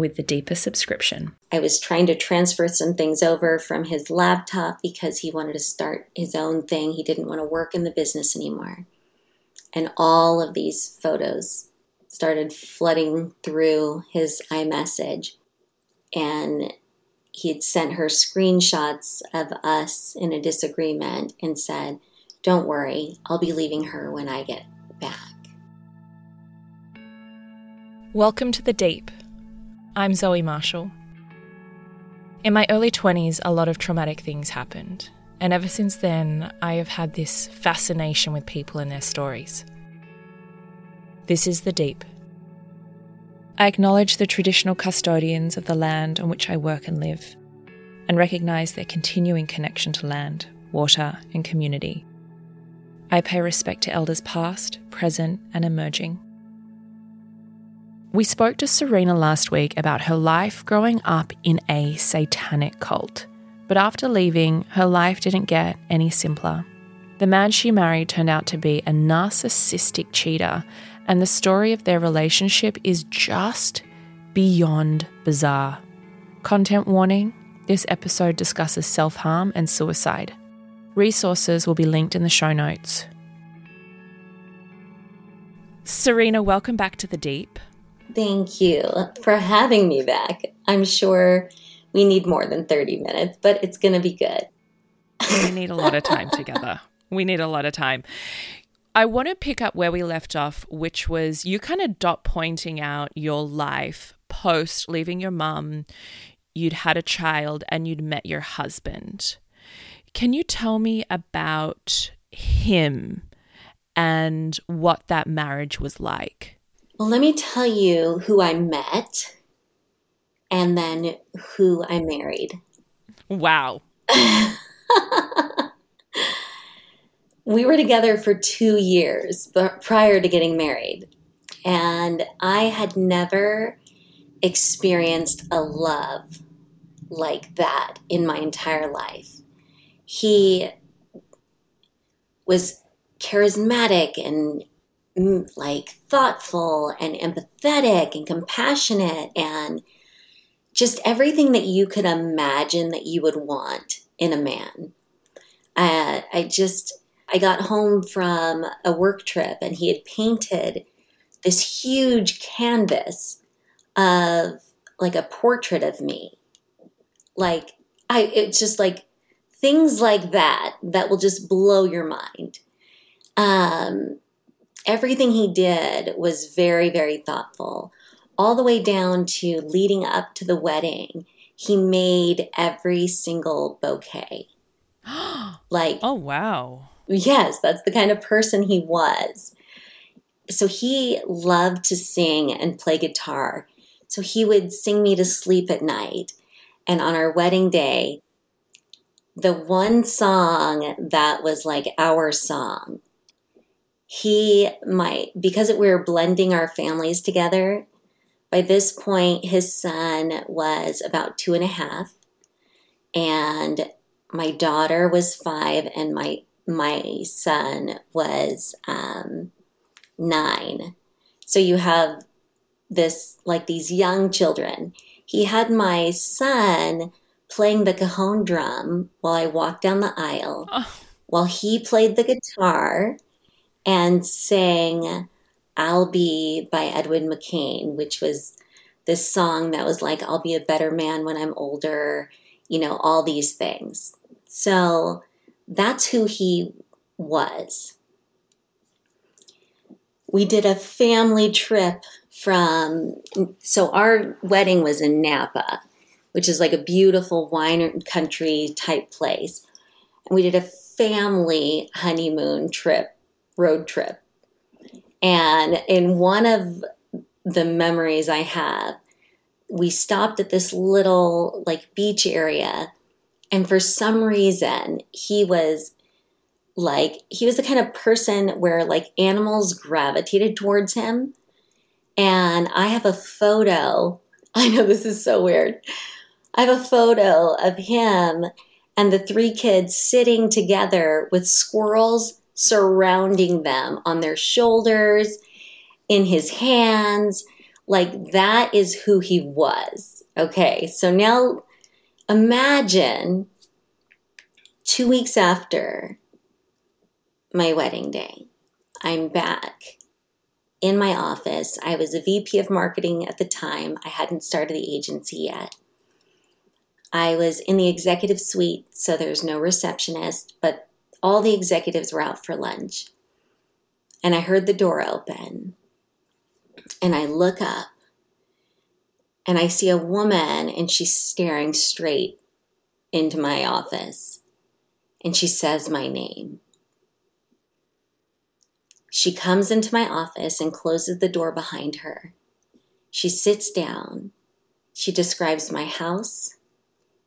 with the deeper subscription. I was trying to transfer some things over from his laptop because he wanted to start his own thing. He didn't want to work in the business anymore. And all of these photos started flooding through his iMessage. And he had sent her screenshots of us in a disagreement and said, Don't worry, I'll be leaving her when I get back. Welcome to the Deep. I'm Zoe Marshall. In my early 20s, a lot of traumatic things happened, and ever since then, I have had this fascination with people and their stories. This is the deep. I acknowledge the traditional custodians of the land on which I work and live, and recognise their continuing connection to land, water, and community. I pay respect to elders past, present, and emerging. We spoke to Serena last week about her life growing up in a satanic cult. But after leaving, her life didn't get any simpler. The man she married turned out to be a narcissistic cheater, and the story of their relationship is just beyond bizarre. Content warning this episode discusses self harm and suicide. Resources will be linked in the show notes. Serena, welcome back to the deep. Thank you for having me back. I'm sure we need more than 30 minutes, but it's going to be good. we need a lot of time together. We need a lot of time. I want to pick up where we left off, which was you kind of dot pointing out your life post leaving your mum. You'd had a child and you'd met your husband. Can you tell me about him and what that marriage was like? Well, let me tell you who I met and then who I married. Wow. we were together for two years prior to getting married. And I had never experienced a love like that in my entire life. He was charismatic and like thoughtful and empathetic and compassionate and just everything that you could imagine that you would want in a man. Uh, I just, I got home from a work trip and he had painted this huge canvas of like a portrait of me. Like, I, it's just like things like that that will just blow your mind. Um, everything he did was very, very thoughtful, all the way down to leading up to the wedding. He made every single bouquet. like, oh, wow. Yes, that's the kind of person he was. So he loved to sing and play guitar. So he would sing me to sleep at night. And on our wedding day, the one song that was like our song he might because we were blending our families together by this point his son was about two and a half and my daughter was five and my my son was um, nine. So you have this like these young children. He had my son playing the cajon drum while i walked down the aisle. Oh. while he played the guitar and sang I'll Be by Edwin McCain, which was this song that was like, I'll be a better man when I'm older, you know, all these things. So that's who he was. We did a family trip from, so our wedding was in Napa, which is like a beautiful wine country type place. And we did a family honeymoon trip road trip. And in one of the memories I have, we stopped at this little like beach area. And for some reason, he was like, he was the kind of person where like animals gravitated towards him. And I have a photo. I know this is so weird. I have a photo of him and the three kids sitting together with squirrels surrounding them on their shoulders, in his hands. Like that is who he was. Okay, so now imagine two weeks after my wedding day, I'm back in my office. I was a VP of marketing at the time, I hadn't started the agency yet. I was in the executive suite, so there's no receptionist, but all the executives were out for lunch. And I heard the door open. And I look up and I see a woman and she's staring straight into my office. And she says my name. She comes into my office and closes the door behind her. She sits down. She describes my house,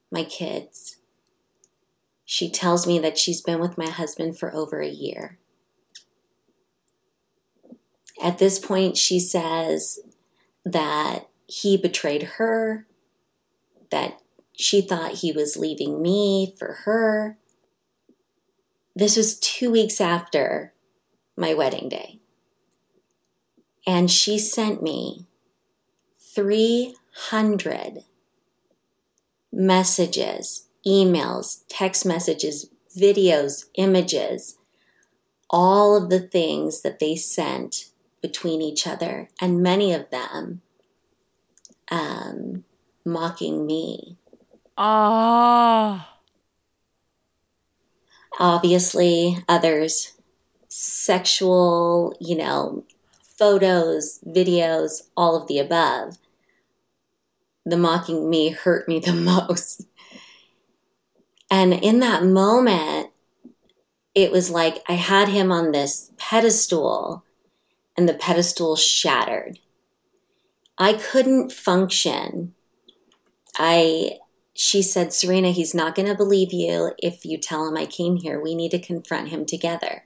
my kids. She tells me that she's been with my husband for over a year. At this point, she says that he betrayed her, that she thought he was leaving me for her. This was two weeks after my wedding day. And she sent me 300 messages, emails, text messages, videos, images, all of the things that they sent between each other, and many of them um, mocking me. Ah. Obviously, others sexual, you know, photos, videos, all of the above the mocking me hurt me the most. And in that moment, it was like I had him on this pedestal and the pedestal shattered. I couldn't function. I she said, Serena, he's not going to believe you if you tell him I came here. We need to confront him together.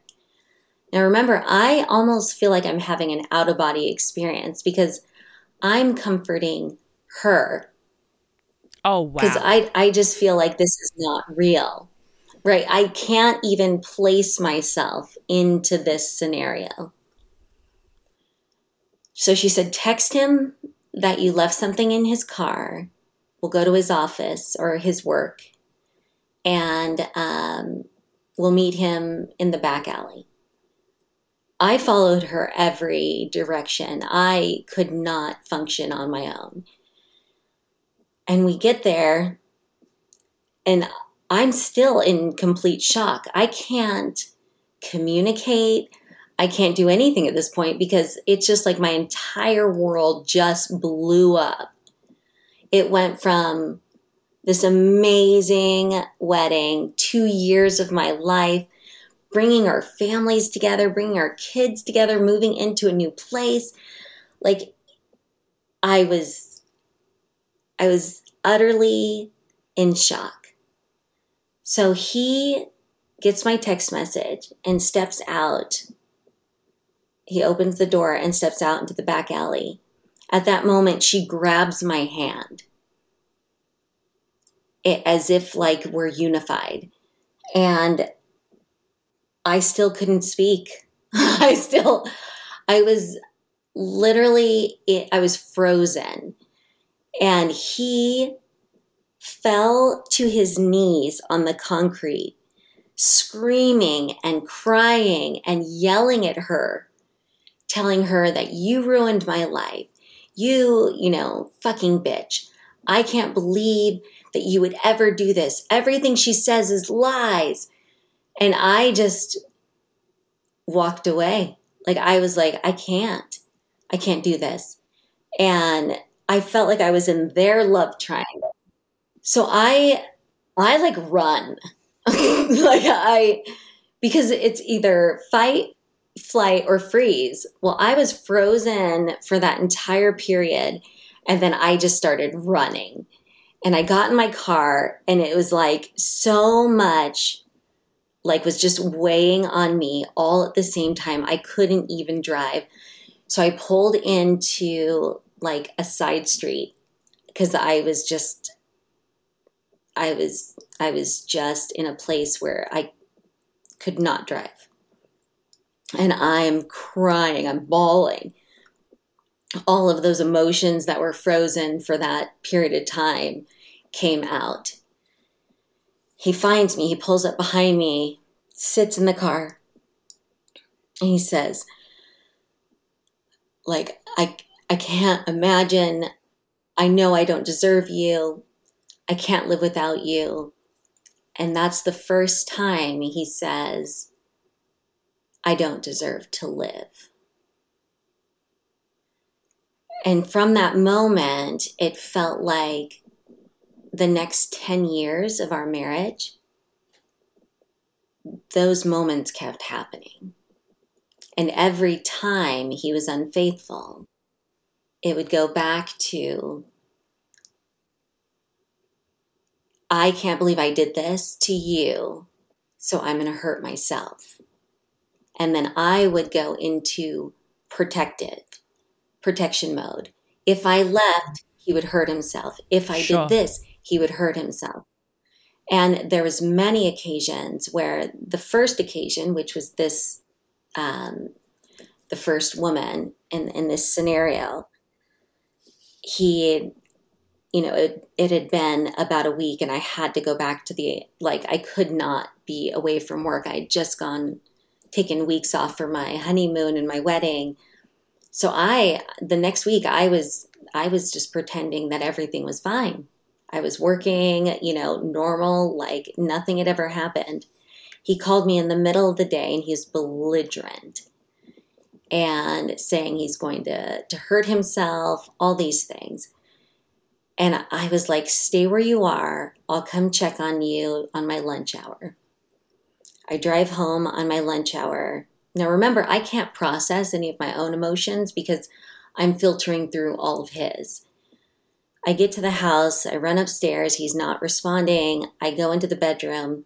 Now, remember, I almost feel like I'm having an out of body experience because I'm comforting her. Oh wow. Because I I just feel like this is not real. Right. I can't even place myself into this scenario. So she said, text him that you left something in his car. We'll go to his office or his work and um, we'll meet him in the back alley. I followed her every direction. I could not function on my own. And we get there, and I'm still in complete shock. I can't communicate. I can't do anything at this point because it's just like my entire world just blew up. It went from this amazing wedding, two years of my life, bringing our families together, bringing our kids together, moving into a new place. Like, I was I was utterly in shock. So he gets my text message and steps out. He opens the door and steps out into the back alley. At that moment, she grabs my hand it, as if like we're unified. And I still couldn't speak. I still, I was literally, I was frozen and he fell to his knees on the concrete, screaming and crying and yelling at her, telling her that you ruined my life. You, you know, fucking bitch. I can't believe that you would ever do this. Everything she says is lies. And I just walked away. Like, I was like, I can't. I can't do this. And I felt like I was in their love triangle. So I I like run. like I because it's either fight, flight or freeze. Well, I was frozen for that entire period And then I just started running. And I got in my car, and it was like so much like was just weighing on me all at the same time. I couldn't even drive. So I pulled into like a side street because I was just I was I was just in a place where I could not drive. And I'm crying, I'm bawling. All of those emotions that were frozen for that period of time came out. He finds me, he pulls up behind me, sits in the car, and he says, like, I I can't imagine. I know I don't deserve you. I can't live without you. And that's the first time he says, I don't deserve to live. And from that moment, it felt like the next 10 years of our marriage, those moments kept happening. And every time he was unfaithful, it would go back to I can't believe I did this to you, so I'm going to hurt myself. And then I would go into protective, protection mode. If I left, he would hurt himself. If I sure. did this, he would hurt himself. And there was many occasions where the first occasion, which was this, um, the first woman in, in this scenario, he you know it, it had been about a week and i had to go back to the like i could not be away from work. I had just gone taken weeks off for my honeymoon and my wedding. So i the next week i was i was just pretending that everything was fine. I was working you know normal like nothing had ever happened. He called me in the middle of the day and he's belligerent and saying he's going to, to hurt himself, all these things. And I was like, stay where you are. I'll come check on you on my lunch hour. I drive home on my lunch hour. Now, remember, I can't process any of my own emotions because I'm filtering through all of his. I get to the house, I run upstairs, he's not responding. I go into the bedroom.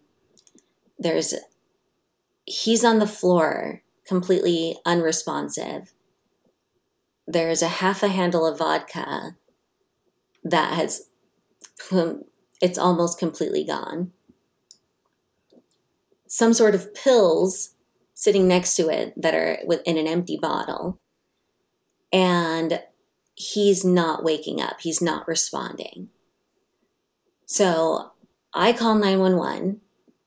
There's, he's on the floor completely unresponsive. There's a half a handle of vodka that has, it's almost completely gone. Some sort of pills sitting next to it that are within an empty bottle. And he's not waking up, he's not responding. So I call 911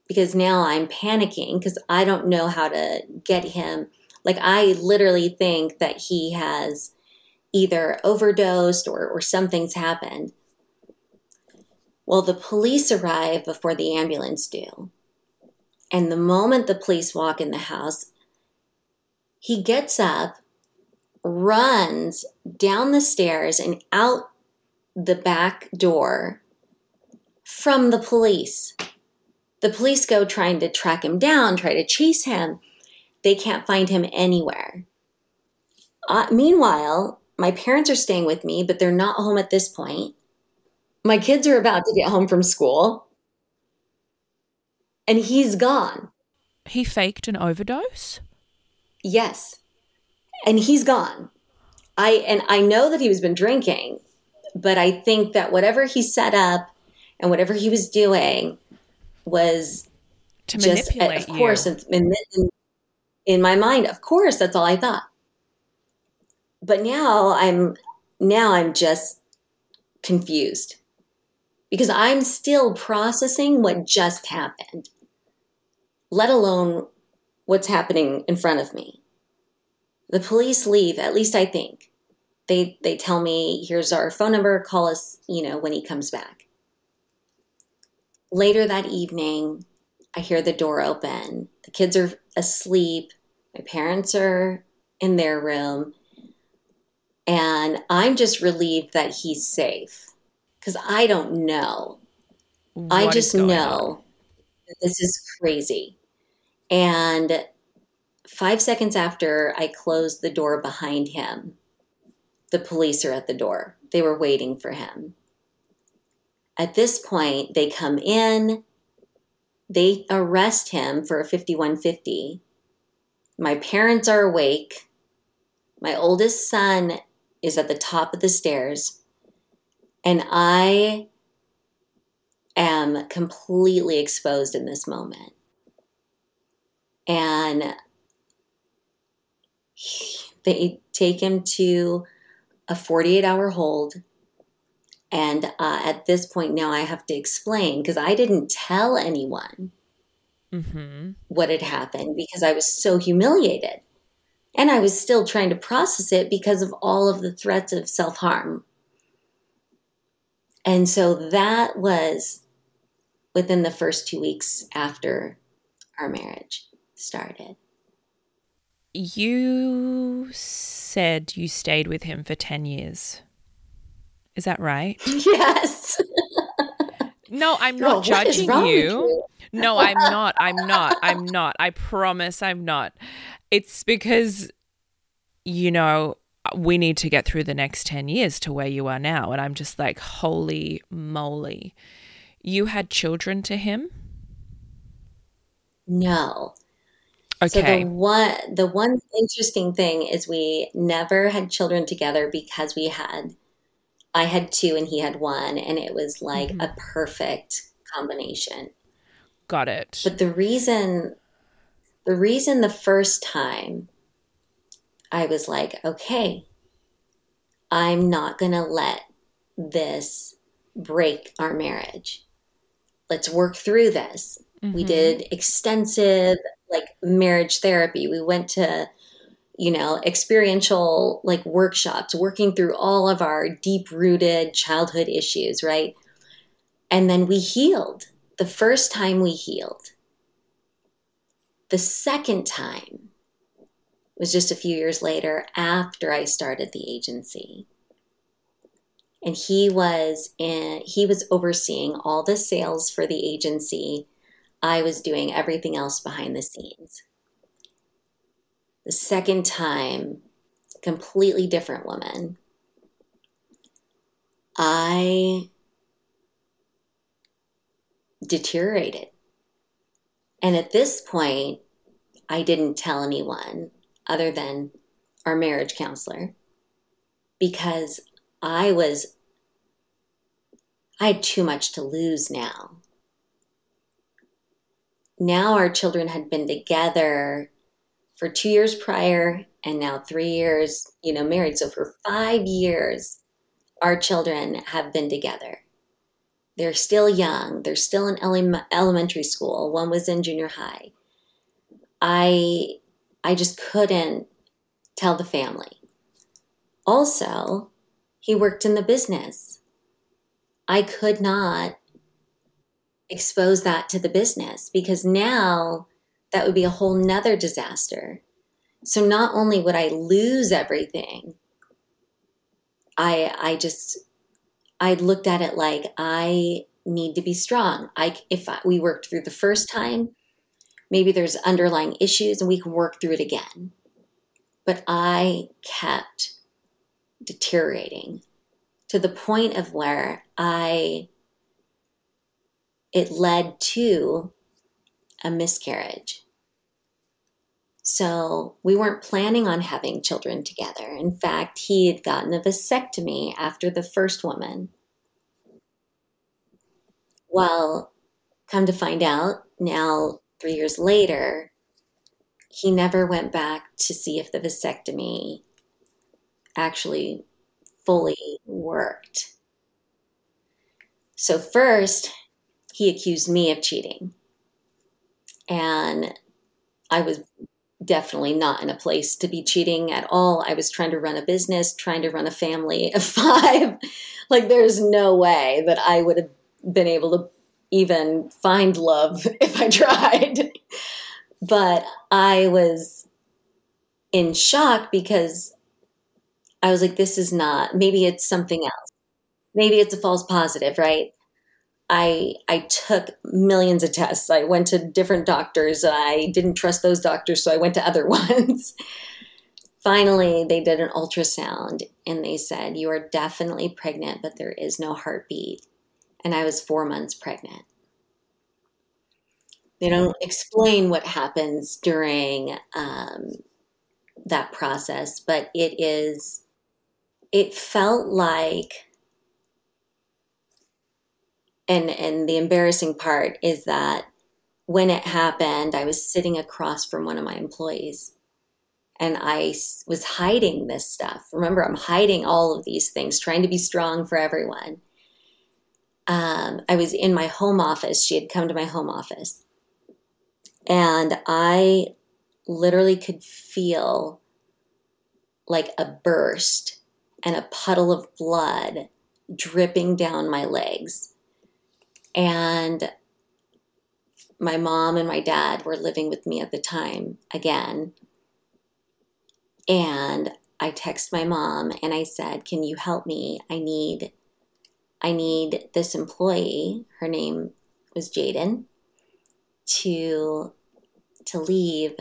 because now I'm panicking because I don't know how to get him. Like, I literally think that he has either overdosed or, or something's happened. Well, the police arrive before the ambulance do. And the moment the police walk in the house, he gets up, runs down the stairs and out the back door from the police. The police go trying to track him down, try to chase him. They can't find him anywhere. Uh, meanwhile, my parents are staying with me, but they're not home at this point. My kids are about to get home from school. And he's gone. He faked an overdose? Yes. And he's gone. I and I know that he was been drinking, but I think that whatever he set up and whatever he was doing was to just, uh, manipulate of course, in, in, in my mind, of course, that's all I thought. But now I'm now I'm just confused because I'm still processing what just happened, let alone what's happening in front of me. The police leave, at least I think. They they tell me, here's our phone number, call us, you know, when he comes back. Later that evening, I hear the door open. The kids are asleep. My parents are in their room. And I'm just relieved that he's safe because I don't know. What I just know that this is crazy. And five seconds after I closed the door behind him, the police are at the door. They were waiting for him. At this point, they come in, they arrest him for a 5150. My parents are awake. My oldest son is at the top of the stairs, and I am completely exposed in this moment. And they take him to a 48 hour hold. And uh, at this point now, I have to explain because I didn't tell anyone mm-hmm. what had happened because I was so humiliated. And I was still trying to process it because of all of the threats of self harm. And so that was within the first two weeks after our marriage started. You said you stayed with him for 10 years. Is that right? Yes. No, I'm not judging you. you. no, I'm not. I'm not. I'm not. I promise I'm not. It's because, you know, we need to get through the next 10 years to where you are now. And I'm just like, holy moly. You had children to him? No. Okay. So the one the one interesting thing is we never had children together because we had I had two and he had one and it was like mm-hmm. a perfect combination. Got it. But the reason the reason the first time I was like, okay, I'm not going to let this break our marriage. Let's work through this. Mm-hmm. We did extensive like marriage therapy. We went to you know, experiential like workshops, working through all of our deep rooted childhood issues, right? And then we healed the first time we healed. The second time was just a few years later after I started the agency. And he was in, he was overseeing all the sales for the agency. I was doing everything else behind the scenes. The second time, completely different woman. I deteriorated. And at this point, I didn't tell anyone other than our marriage counselor because I was, I had too much to lose now. Now our children had been together for two years prior and now three years, you know, married. So for five years, our children have been together. They're still young. They're still in ele- elementary school. One was in junior high. I I just couldn't tell the family. Also, he worked in the business. I could not expose that to the business because now that would be a whole nother disaster. So not only would I lose everything, I I just I looked at it like I need to be strong. I if I, we worked through the first time, maybe there's underlying issues and we can work through it again. But I kept deteriorating to the point of where I it led to a miscarriage. So we weren't planning on having children together. In fact, he had gotten a vasectomy after the first woman. Well, come to find out, now three years later, he never went back to see if the vasectomy actually fully worked. So, first, he accused me of cheating. And I was definitely not in a place to be cheating at all. I was trying to run a business, trying to run a family of five. like, there's no way that I would have been able to even find love if I tried. but I was in shock because I was like, this is not, maybe it's something else. Maybe it's a false positive, right? I I took millions of tests. I went to different doctors. I didn't trust those doctors, so I went to other ones. finally, they did an ultrasound and they said, You are definitely pregnant, but there is no heartbeat. And I was four months pregnant. They don't explain what happens during um, that process, but it is, it felt like, and, and the embarrassing part is that when it happened, I was sitting across from one of my employees and I was hiding this stuff. Remember, I'm hiding all of these things, trying to be strong for everyone. Um, I was in my home office. She had come to my home office. And I literally could feel like a burst and a puddle of blood dripping down my legs. And my mom and my dad were living with me at the time again. And I text my mom and I said, "Can you help me? I need I need this employee, her name was Jaden, to to leave."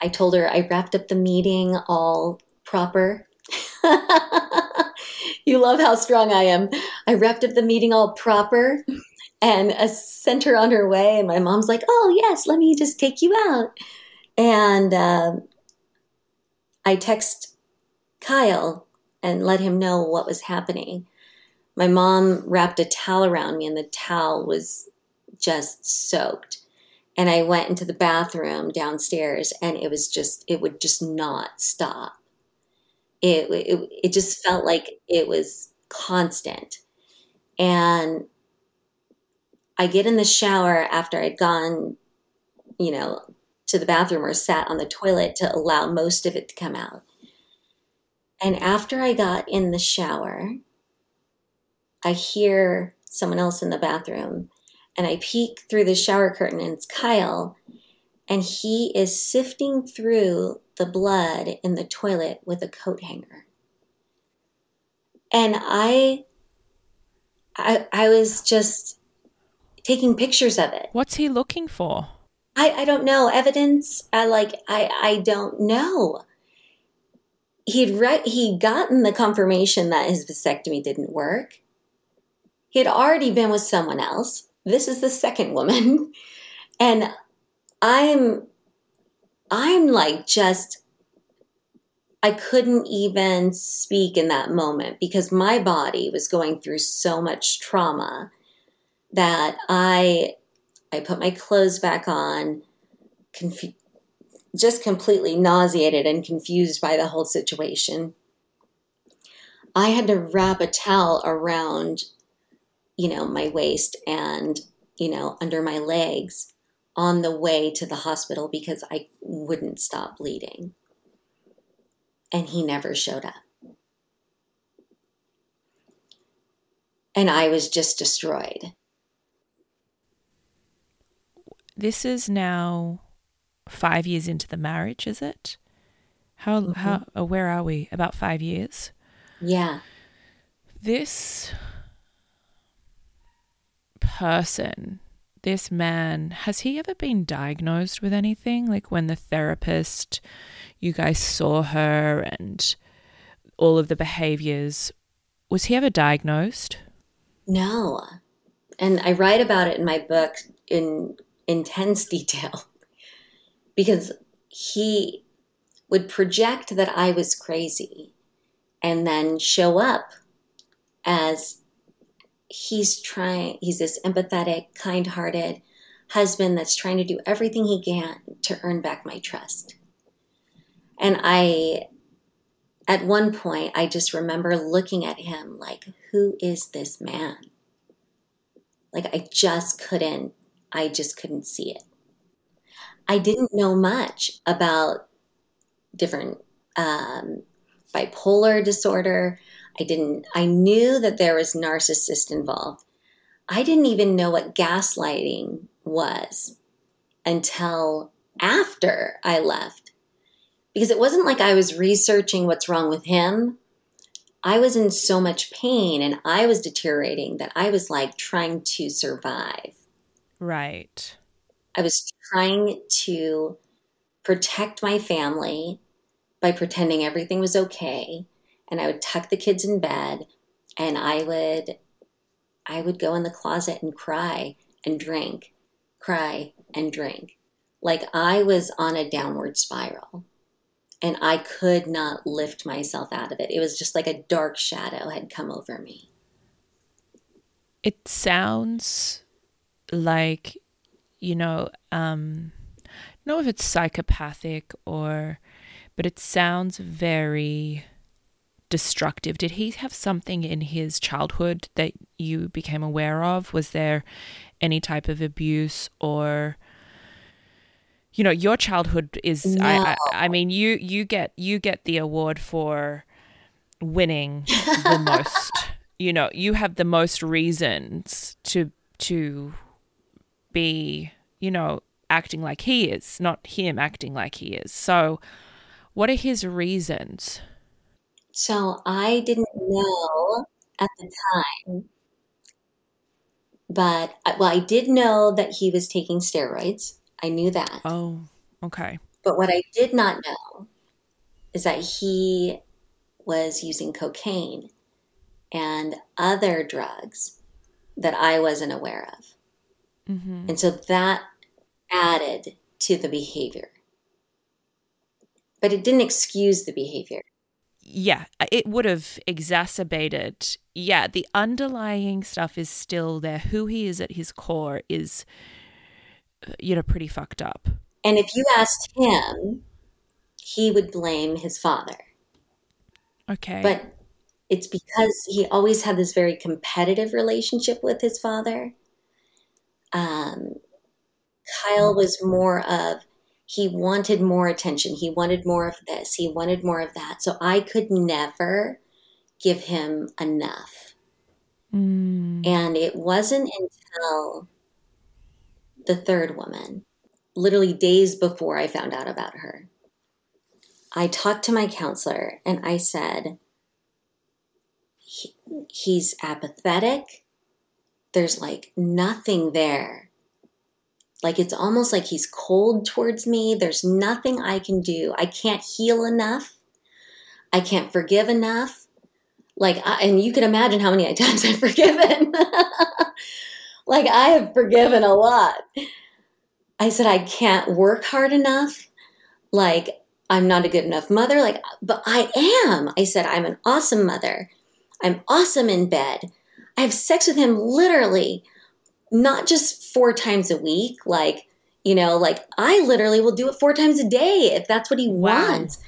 I told her I wrapped up the meeting all proper. you love how strong I am. I wrapped up the meeting all proper and uh, sent her on her way. And my mom's like, "Oh yes, let me just take you out." And uh, I text Kyle and let him know what was happening. My mom wrapped a towel around me, and the towel was just soaked. And I went into the bathroom downstairs, and it was just, it would just not stop. It, it, it just felt like it was constant. And I get in the shower after I'd gone, you know, to the bathroom or sat on the toilet to allow most of it to come out. And after I got in the shower, I hear someone else in the bathroom and I peek through the shower curtain and it's Kyle and he is sifting through the blood in the toilet with a coat hanger. And I I I was just taking pictures of it. What's he looking for? I, I don't know evidence. I like I I don't know. He'd re- he'd gotten the confirmation that his vasectomy didn't work. He'd already been with someone else. This is the second woman, and I'm I'm like just I couldn't even speak in that moment because my body was going through so much trauma that I I put my clothes back on, just completely nauseated and confused by the whole situation. I had to wrap a towel around, you know, my waist and, you know, under my legs on the way to the hospital because I wouldn't stop bleeding. And he never showed up. And I was just destroyed this is now five years into the marriage, is it? How mm-hmm. how uh, where are we? About five years. Yeah. This person, this man, has he ever been diagnosed with anything? Like when the therapist, you guys saw her and all of the behaviors, was he ever diagnosed? No. And I write about it in my book in intense detail because he would project that I was crazy and then show up as he's trying, he's this empathetic, kind hearted husband that's trying to do everything he can to earn back my trust. And I, at one point, I just remember looking at him like, who is this man? Like, I just couldn't I just couldn't see it. I didn't know much about different um, bipolar disorder. I didn't, I knew that there was narcissist involved. I didn't even know what gaslighting was until after I left. Because it wasn't like I was researching what's wrong with him. I was in so much pain and I was deteriorating that I was like trying to survive. Right. I was trying to protect my family by pretending everything was okay. And I would tuck the kids in bed and I would I would go in the closet and cry and drink, cry and drink. Like I was on a downward spiral and I could not lift myself out of it. It was just like a dark shadow had come over me. It sounds like, you know, um, know if it's psychopathic or, but it sounds very destructive. Did he have something in his childhood that you became aware of? Was there any type of abuse or you know your childhood is no. I, I, I mean you you get you get the award for winning the most you know you have the most reasons to to be you know acting like he is not him acting like he is so what are his reasons so I didn't know at the time, but uh, well, I did know that he was taking steroids. I knew that. Oh, okay. But what I did not know is that he was using cocaine and other drugs that I wasn't aware of. Mm-hmm. And so that added to the behavior. But it didn't excuse the behavior yeah, it would have exacerbated. Yeah, the underlying stuff is still there. Who he is at his core is, you know, pretty fucked up. And if you asked him, he would blame his father. Okay. But it's because he always had this very competitive relationship with his father. Um, Kyle was more of he wanted more attention. He wanted more of this. He wanted more of that. So I could never give him enough. Mm. And it wasn't until the third woman, literally days before I found out about her, I talked to my counselor and I said, he, he's apathetic. There's like nothing there like it's almost like he's cold towards me. There's nothing I can do. I can't heal enough. I can't forgive enough. Like, I, and you can imagine how many times I've forgiven. like, I have forgiven a lot. I said, I can't work hard enough. Like, I'm not a good enough mother. Like, but I am. I said, I'm an awesome mother. I'm awesome in bed. I have sex with him literally not just four times a week, like, you know, like I literally will do it four times a day if that's what he wow. wants.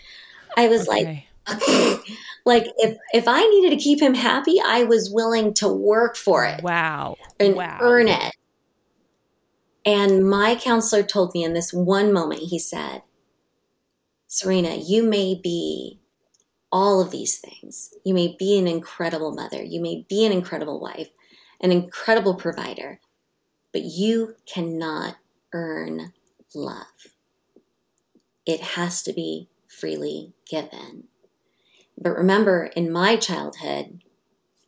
I was okay. like, like if if I needed to keep him happy, I was willing to work for it. Wow. And wow. earn it. And my counselor told me in this one moment, he said, Serena, you may be all of these things. You may be an incredible mother. You may be an incredible wife, an incredible provider but you cannot earn love. It has to be freely given. But remember, in my childhood,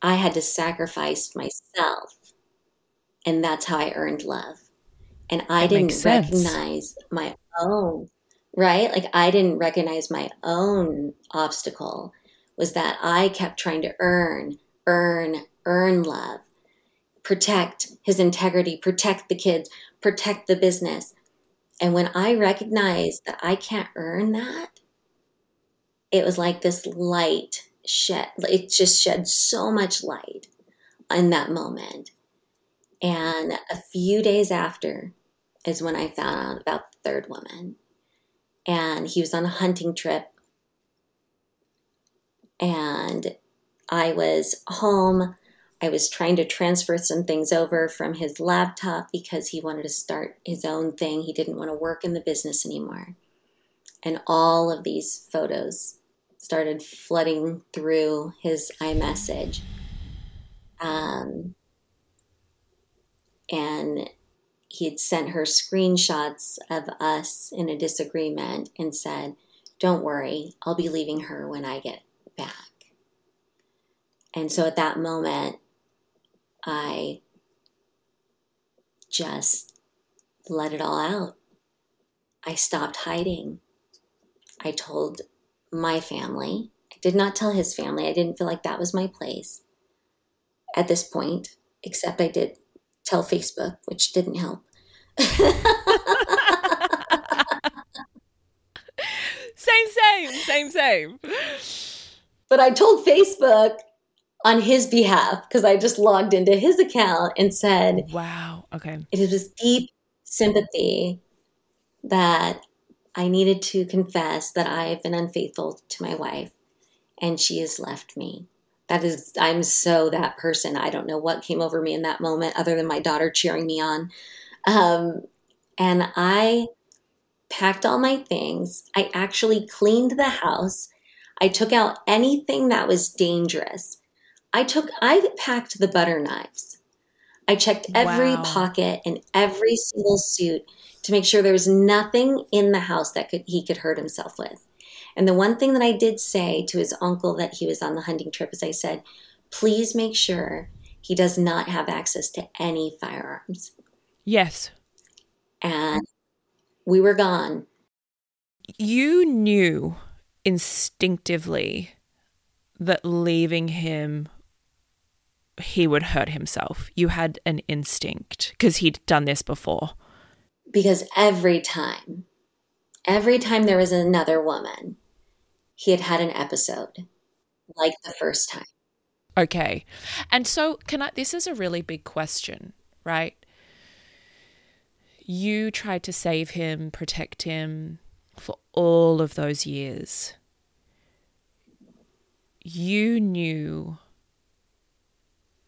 I had to sacrifice myself, and that's how I earned love. And I that didn't recognize my own, right? Like, I didn't recognize my own obstacle was that I kept trying to earn, earn, earn love protect his integrity, protect the kids, protect the business. And when I recognized that I can't earn that, it was like this light shed, it just shed so much light in that moment. And a few days after is when I found out about the third woman. And he was on a hunting trip. And I was home I was trying to transfer some things over from his laptop because he wanted to start his own thing. He didn't want to work in the business anymore. And all of these photos started flooding through his iMessage. Um, and he had sent her screenshots of us in a disagreement and said, Don't worry, I'll be leaving her when I get back. And so at that moment, I just let it all out. I stopped hiding. I told my family. I did not tell his family. I didn't feel like that was my place at this point, except I did tell Facebook, which didn't help. same, same, same, same. But I told Facebook on his behalf because I just logged into his account and said, Wow, okay. It was deep sympathy that I needed to confess that I've been unfaithful to my wife and she has left me. That is, I'm so that person. I don't know what came over me in that moment other than my daughter cheering me on. Um, and I packed all my things. I actually cleaned the house. I took out anything that was dangerous. I took, I packed the butter knives. I checked every wow. pocket and every single suit to make sure there was nothing in the house that could he could hurt himself with. And the one thing that I did say to his uncle that he was on the hunting trip is I said, please make sure he does not have access to any firearms. Yes. And we were gone. You knew instinctively that leaving him he would hurt himself. You had an instinct because he'd done this before. Because every time, every time there was another woman, he had had an episode like the first time. Okay. And so, can I? This is a really big question, right? You tried to save him, protect him for all of those years. You knew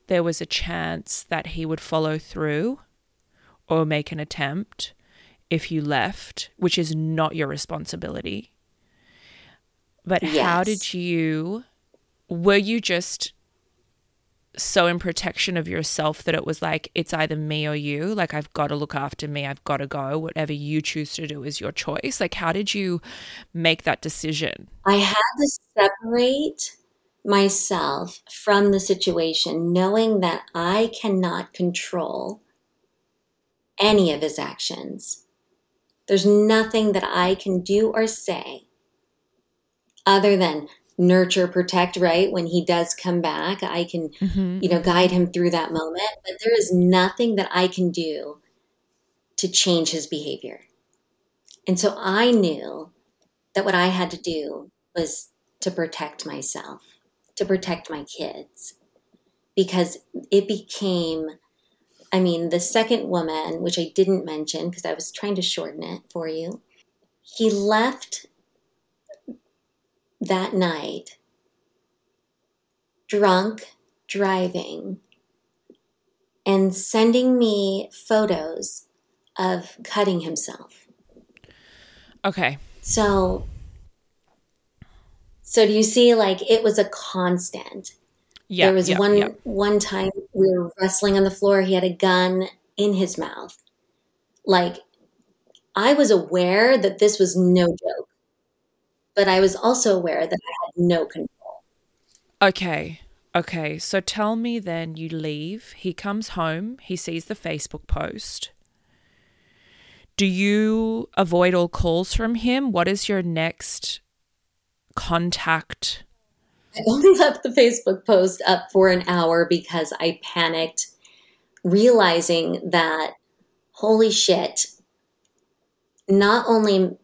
there was a chance that he would follow through or make an attempt if you left, which is not your responsibility. But yes. how did you, were you just so in protection of yourself that it was like, it's either me or you? Like, I've got to look after me, I've got to go. Whatever you choose to do is your choice. Like, how did you make that decision? I had to separate myself from the situation, knowing that I cannot control any of his actions. There's nothing that I can do or say other than nurture, protect, right? When he does come back, I can, mm-hmm. you know, guide him through that moment. But there is nothing that I can do to change his behavior. And so I knew that what I had to do was to protect myself to protect my kids because it became I mean, the second woman, which I didn't mention because I was trying to shorten it for you, he left that night drunk, driving, and sending me photos of cutting himself. Okay. So so do you see like it was a constant? Yeah. There was one one time we were wrestling on the floor, he had a gun in his mouth. Like I was aware that this was no joke. But I was also aware that I had no control. Okay. Okay. So tell me then you leave, he comes home, he sees the Facebook post. Do you avoid all calls from him? What is your next contact? I only left the Facebook post up for an hour because I panicked, realizing that, holy shit, not only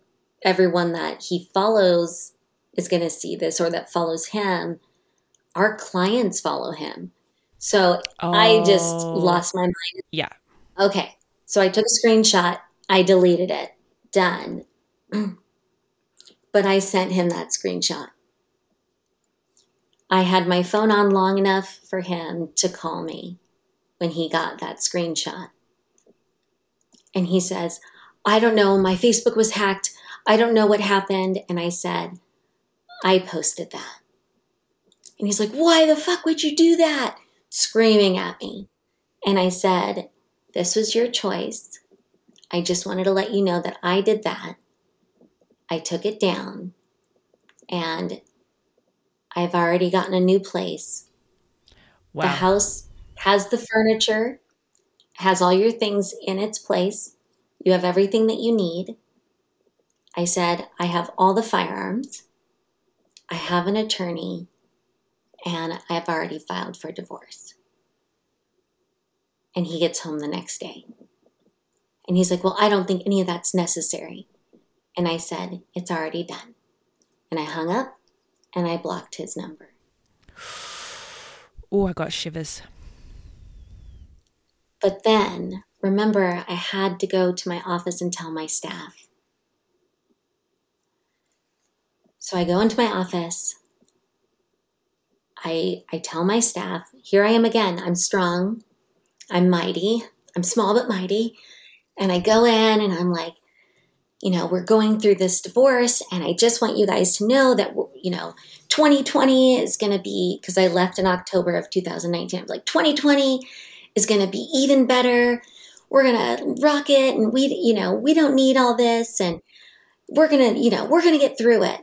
everyone that he follows is going to see this or that follows him, our clients follow him. So oh. I just oh. lost my mind. Yeah. Okay. So I took a screenshot, I deleted it. Done. but I sent him that screenshot. I had my phone on long enough for him to call me when he got that screenshot. And he says, I don't know, my Facebook was hacked. I don't know what happened. And I said, I posted that. And he's like, Why the fuck would you do that? Screaming at me. And I said, This was your choice. I just wanted to let you know that I did that. I took it down and I've already gotten a new place. Wow. The house has the furniture, has all your things in its place. You have everything that you need. I said, I have all the firearms. I have an attorney and I've already filed for divorce. And he gets home the next day. And he's like, Well, I don't think any of that's necessary. And I said, It's already done. And I hung up and I blocked his number. Oh, I got shivers. But then, remember, I had to go to my office and tell my staff. So I go into my office. I, I tell my staff, here I am again. I'm strong. I'm mighty. I'm small but mighty. And I go in and I'm like, you know, we're going through this divorce, and I just want you guys to know that, you know, 2020 is going to be, because I left in October of 2019. I was like, 2020 is going to be even better. We're going to rock it, and we, you know, we don't need all this, and we're going to, you know, we're going to get through it.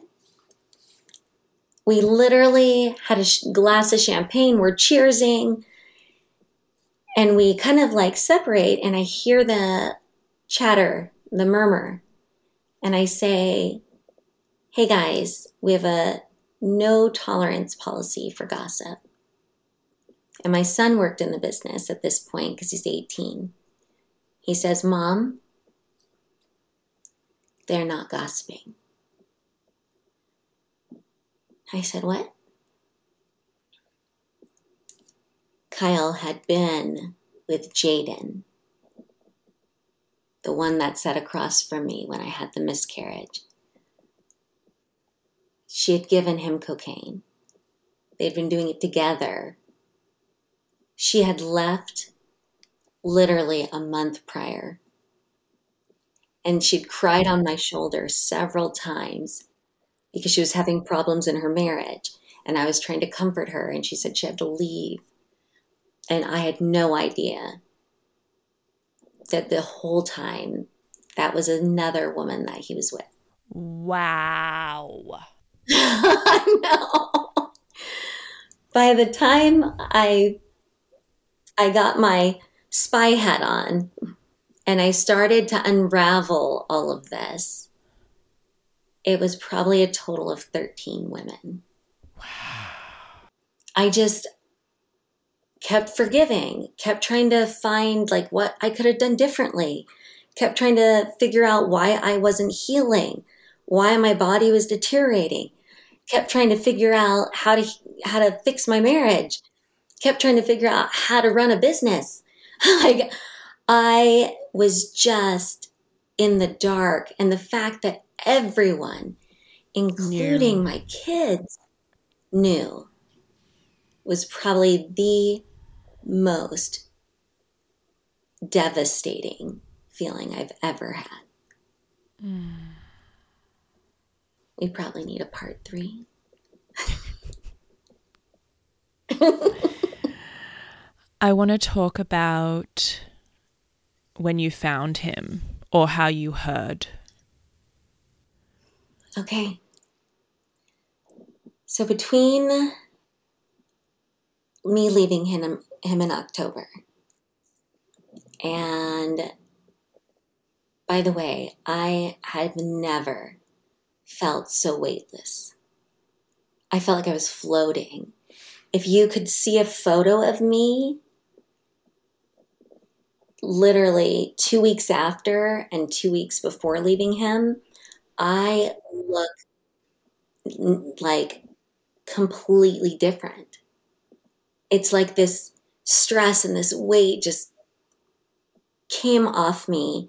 We literally had a glass of champagne, we're cheersing, and we kind of like separate, and I hear the chatter, the murmur and I say, hey guys, we have a no tolerance policy for gossip. And my son worked in the business at this point because he's 18. He says, Mom, they're not gossiping. I said, What? Kyle had been with Jaden the one that sat across from me when I had the miscarriage. She had given him cocaine. They'd been doing it together. She had left literally a month prior. And she'd cried on my shoulder several times because she was having problems in her marriage. And I was trying to comfort her, and she said she had to leave. And I had no idea that the whole time that was another woman that he was with. Wow. I know. By the time I I got my spy hat on and I started to unravel all of this, it was probably a total of 13 women. Wow. I just kept forgiving, kept trying to find like what I could have done differently, kept trying to figure out why I wasn't healing, why my body was deteriorating, kept trying to figure out how to how to fix my marriage, kept trying to figure out how to run a business. like I was just in the dark and the fact that everyone including my kids knew was probably the most devastating feeling I've ever had. Mm. We probably need a part three. I want to talk about when you found him or how you heard. Okay. So between me leaving him him in October. And by the way, I had never felt so weightless. I felt like I was floating. If you could see a photo of me, literally two weeks after and two weeks before leaving him, I look like completely different. It's like this stress and this weight just came off me.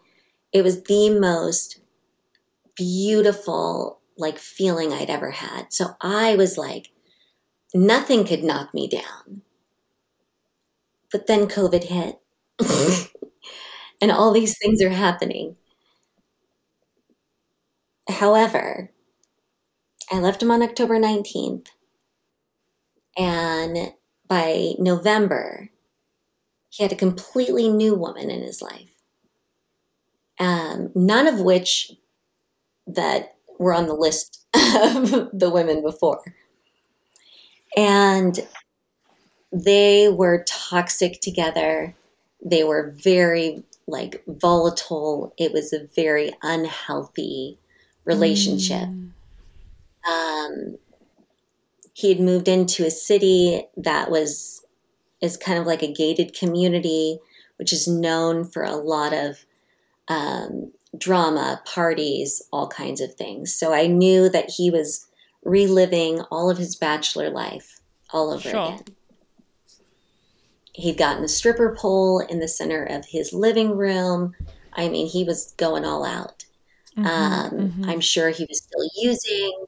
It was the most beautiful like feeling I'd ever had. So I was like, nothing could knock me down. But then COVID hit. and all these things are happening. However, I left him on October 19th. And by November, he had a completely new woman in his life. Um, none of which that were on the list of the women before. And they were toxic together. They were very like volatile. It was a very unhealthy relationship. Mm. Um, he had moved into a city that was is kind of like a gated community, which is known for a lot of um, drama, parties, all kinds of things. So I knew that he was reliving all of his bachelor life all over sure. again. He'd gotten a stripper pole in the center of his living room. I mean, he was going all out. Mm-hmm, um, mm-hmm. I'm sure he was still using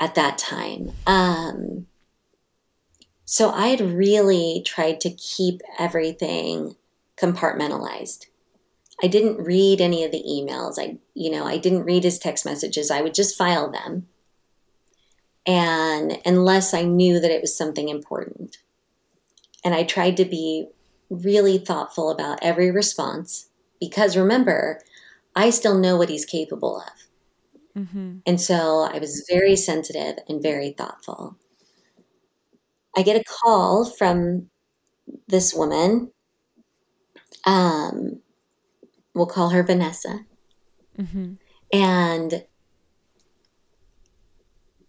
at that time. Um, so I had really tried to keep everything compartmentalized. I didn't read any of the emails. I, you know, I didn't read his text messages. I would just file them. And unless I knew that it was something important. And I tried to be really thoughtful about every response because remember, I still know what he's capable of. Mm-hmm. And so I was very sensitive and very thoughtful. I get a call from this woman. Um, we'll call her Vanessa. Mm-hmm. And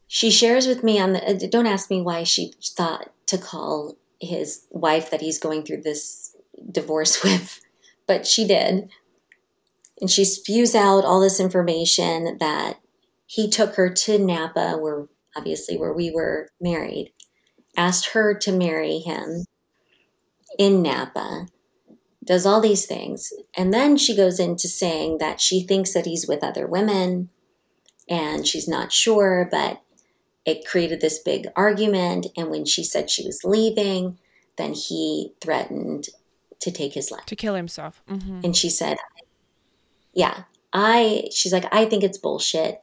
she shares with me on the, uh, don't ask me why she thought to call his wife that he's going through this divorce with, but she did. And she spews out all this information that he took her to Napa, where obviously where we were married, asked her to marry him in Napa, does all these things. And then she goes into saying that she thinks that he's with other women and she's not sure, but it created this big argument. And when she said she was leaving, then he threatened to take his life, to kill himself. Mm-hmm. And she said, yeah, I, she's like, I think it's bullshit.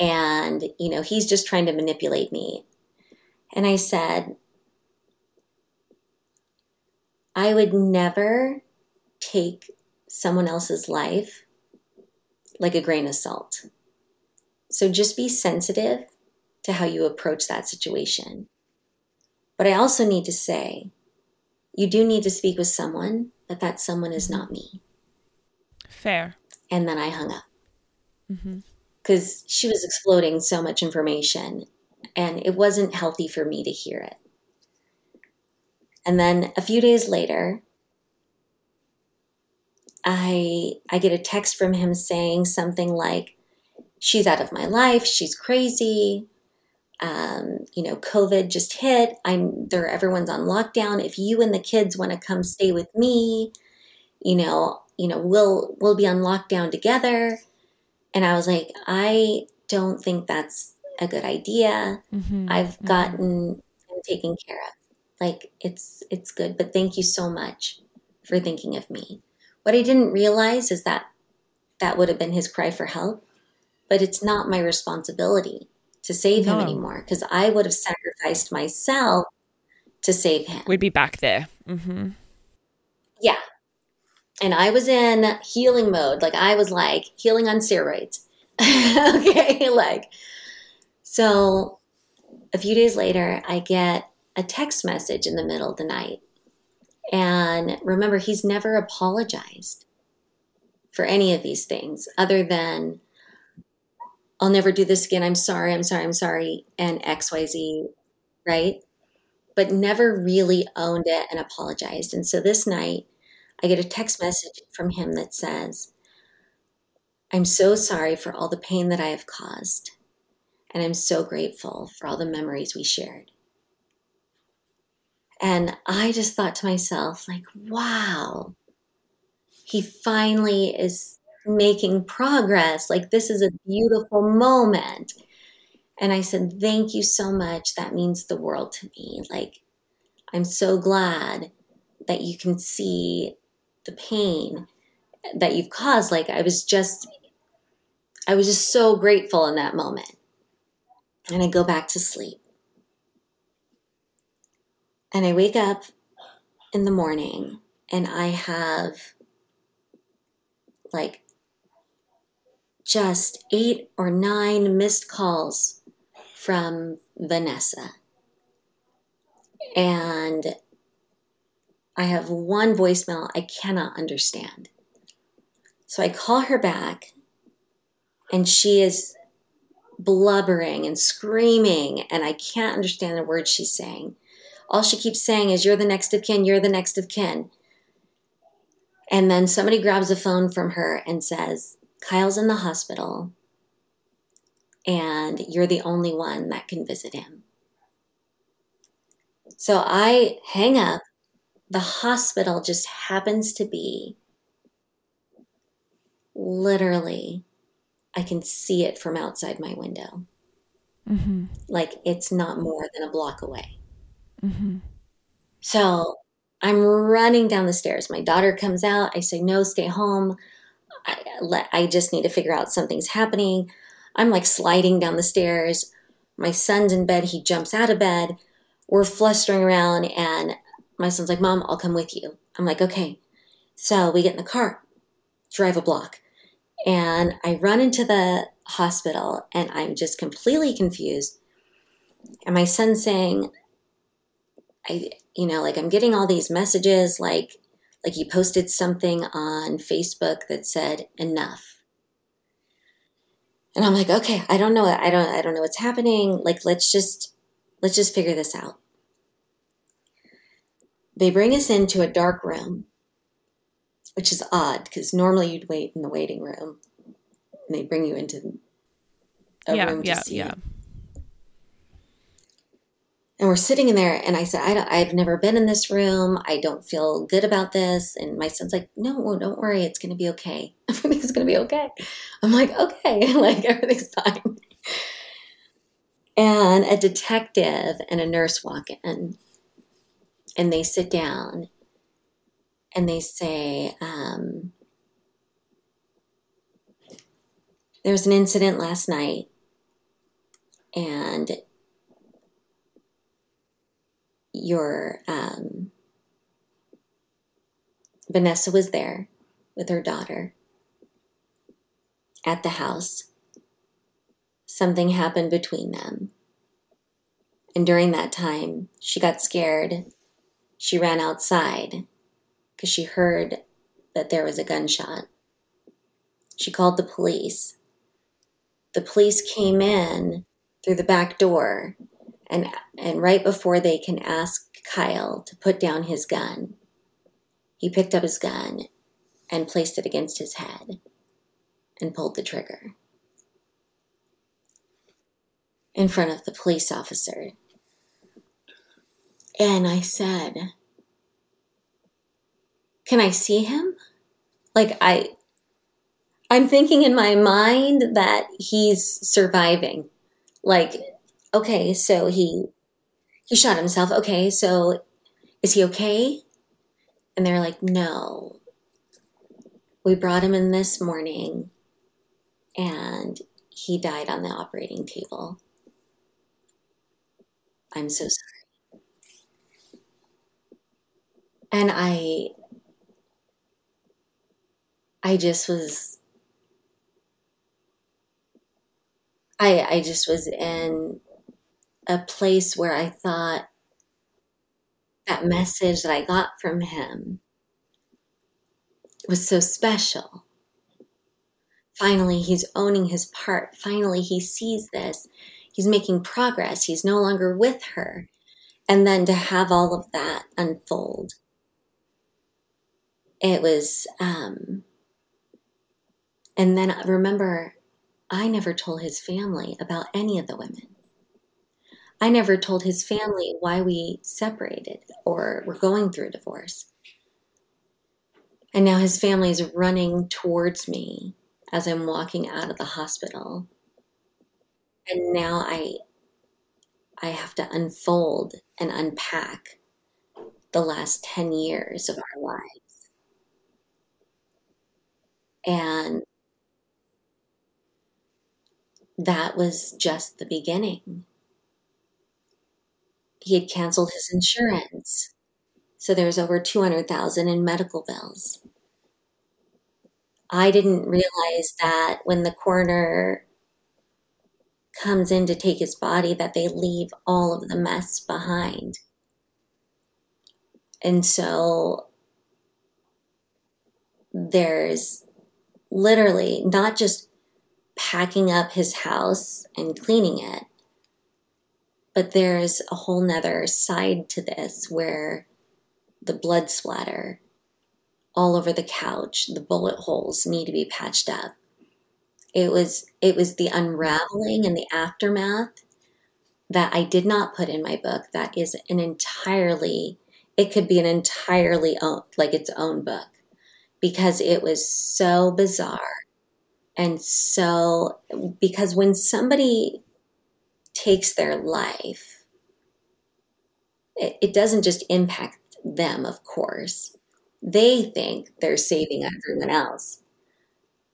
And, you know, he's just trying to manipulate me. And I said, I would never take someone else's life like a grain of salt. So just be sensitive to how you approach that situation. But I also need to say, you do need to speak with someone, but that someone is not me. Fair and then I hung up because mm-hmm. she was exploding so much information and it wasn't healthy for me to hear it. And then a few days later, I I get a text from him saying something like, "She's out of my life. She's crazy. Um, you know, COVID just hit. I'm there. Everyone's on lockdown. If you and the kids want to come stay with me, you know, you know, we'll we'll be on lockdown together. And I was like, I don't think that's a good idea. Mm-hmm. I've mm-hmm. gotten taken care of. Like it's it's good, but thank you so much for thinking of me. What I didn't realize is that that would have been his cry for help, but it's not my responsibility to save no. him anymore because I would have sacrificed myself to save him. We'd be back there. Mm-hmm. Yeah, and I was in healing mode. Like I was like healing on steroids. okay, like so a few days later I get a text message in the middle of the night. And remember he's never apologized for any of these things other than I'll never do this again. I'm sorry. I'm sorry. I'm sorry and XYZ, right? But never really owned it and apologized. And so this night I get a text message from him that says, I'm so sorry for all the pain that I have caused, and I'm so grateful for all the memories we shared. And I just thought to myself, like, wow, he finally is making progress. Like, this is a beautiful moment. And I said, Thank you so much. That means the world to me. Like, I'm so glad that you can see the pain that you've caused like i was just i was just so grateful in that moment. And i go back to sleep. And i wake up in the morning and i have like just eight or nine missed calls from vanessa. And I have one voicemail I cannot understand. So I call her back, and she is blubbering and screaming, and I can't understand the words she's saying. All she keeps saying is, You're the next of kin, you're the next of kin. And then somebody grabs a phone from her and says, Kyle's in the hospital, and you're the only one that can visit him. So I hang up. The hospital just happens to be literally, I can see it from outside my window. Mm-hmm. Like it's not more than a block away. Mm-hmm. So I'm running down the stairs. My daughter comes out. I say, No, stay home. I, let, I just need to figure out something's happening. I'm like sliding down the stairs. My son's in bed. He jumps out of bed. We're flustering around, and my son's like, Mom, I'll come with you. I'm like, Okay. So we get in the car, drive a block, and I run into the hospital, and I'm just completely confused. And my son's saying, I, you know, like I'm getting all these messages, like, like you posted something on Facebook that said enough. And I'm like, okay, I don't know. I don't, I don't know what's happening. Like, let's just, let's just figure this out. They bring us into a dark room, which is odd because normally you'd wait in the waiting room and they bring you into a yeah, room to yeah, see yeah. And we're sitting in there and i said I don't, i've never been in this room. I don't feel good about this. And my son's like no don't worry. It's going to be okay. Everything's going to be okay. I'm like okay. Like everything's fine. And a detective and a nurse walk in and they sit down and they say um, there was an incident last night and your um, Vanessa was there with her daughter at the house. Something happened between them. And during that time, she got scared. She ran outside because she heard that there was a gunshot. She called the police. The police came in through the back door and and right before they can ask Kyle to put down his gun, he picked up his gun and placed it against his head and pulled the trigger in front of the police officer. And I said, "Can I see him?" Like I I'm thinking in my mind that he's surviving. Like okay, so he he shot himself. Okay, so is he okay? And they're like, no. We brought him in this morning and he died on the operating table. I'm so sorry. And I I just was I I just was in a place where I thought that message that I got from him was so special. Finally, he's owning his part. Finally, he sees this. He's making progress. He's no longer with her. And then to have all of that unfold, it was, um, and then remember, I never told his family about any of the women. I never told his family why we separated or were going through a divorce. And now his family is running towards me as I'm walking out of the hospital. And now I I have to unfold and unpack the last 10 years of our lives. And that was just the beginning he had canceled his insurance. So there was over 200,000 in medical bills. I didn't realize that when the coroner comes in to take his body that they leave all of the mess behind. And so there's literally not just packing up his house and cleaning it. But there's a whole nother side to this where the blood splatter all over the couch, the bullet holes need to be patched up. It was it was the unraveling and the aftermath that I did not put in my book. That is an entirely it could be an entirely own, like its own book because it was so bizarre and so because when somebody takes their life it, it doesn't just impact them of course. They think they're saving everyone else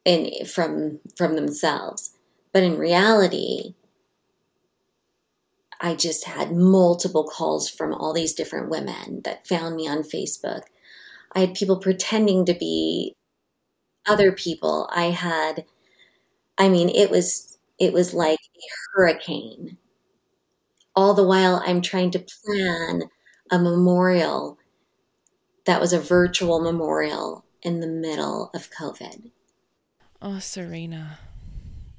and from from themselves. But in reality i just had multiple calls from all these different women that found me on facebook i had people pretending to be other people i had i mean it was it was like a hurricane all the while i'm trying to plan a memorial that was a virtual memorial in the middle of covid Oh, Serena,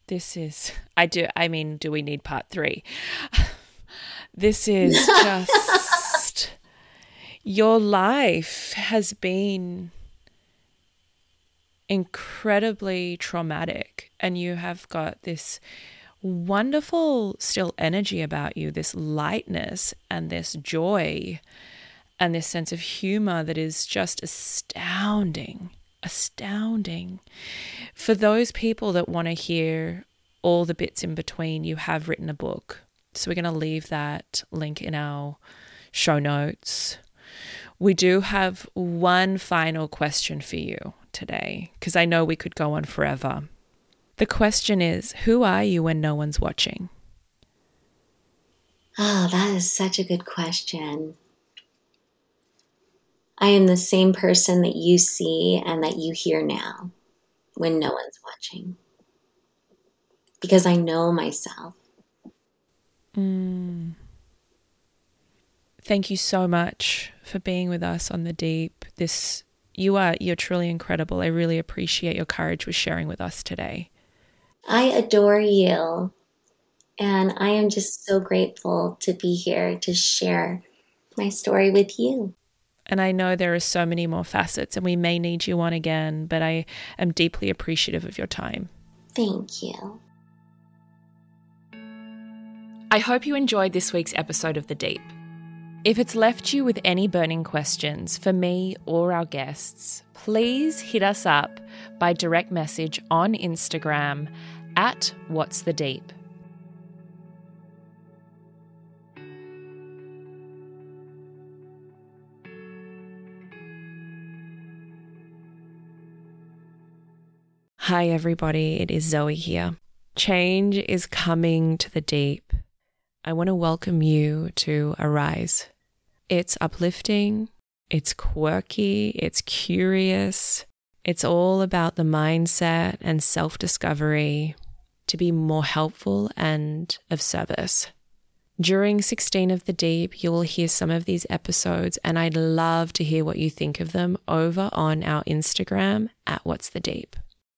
this is. I do. I mean, do we need part three? This is just. Your life has been incredibly traumatic, and you have got this wonderful still energy about you, this lightness and this joy and this sense of humor that is just astounding astounding. For those people that want to hear all the bits in between, you have written a book. So we're going to leave that link in our show notes. We do have one final question for you today because I know we could go on forever. The question is Who are you when no one's watching? Oh, that is such a good question. I am the same person that you see and that you hear now when no one's watching. Because I know myself. Mm. Thank you so much for being with us on the deep. This you are you're truly incredible. I really appreciate your courage with sharing with us today. I adore you. And I am just so grateful to be here to share my story with you. And I know there are so many more facets, and we may need you on again, but I am deeply appreciative of your time. Thank you. I hope you enjoyed this week's episode of The Deep. If it's left you with any burning questions for me or our guests, please hit us up by direct message on Instagram at What's the Deep. Hi, everybody. It is Zoe here. Change is coming to the deep. I want to welcome you to Arise. It's uplifting, it's quirky, it's curious. It's all about the mindset and self discovery to be more helpful and of service. During 16 of the Deep, you will hear some of these episodes, and I'd love to hear what you think of them over on our Instagram at What's the Deep.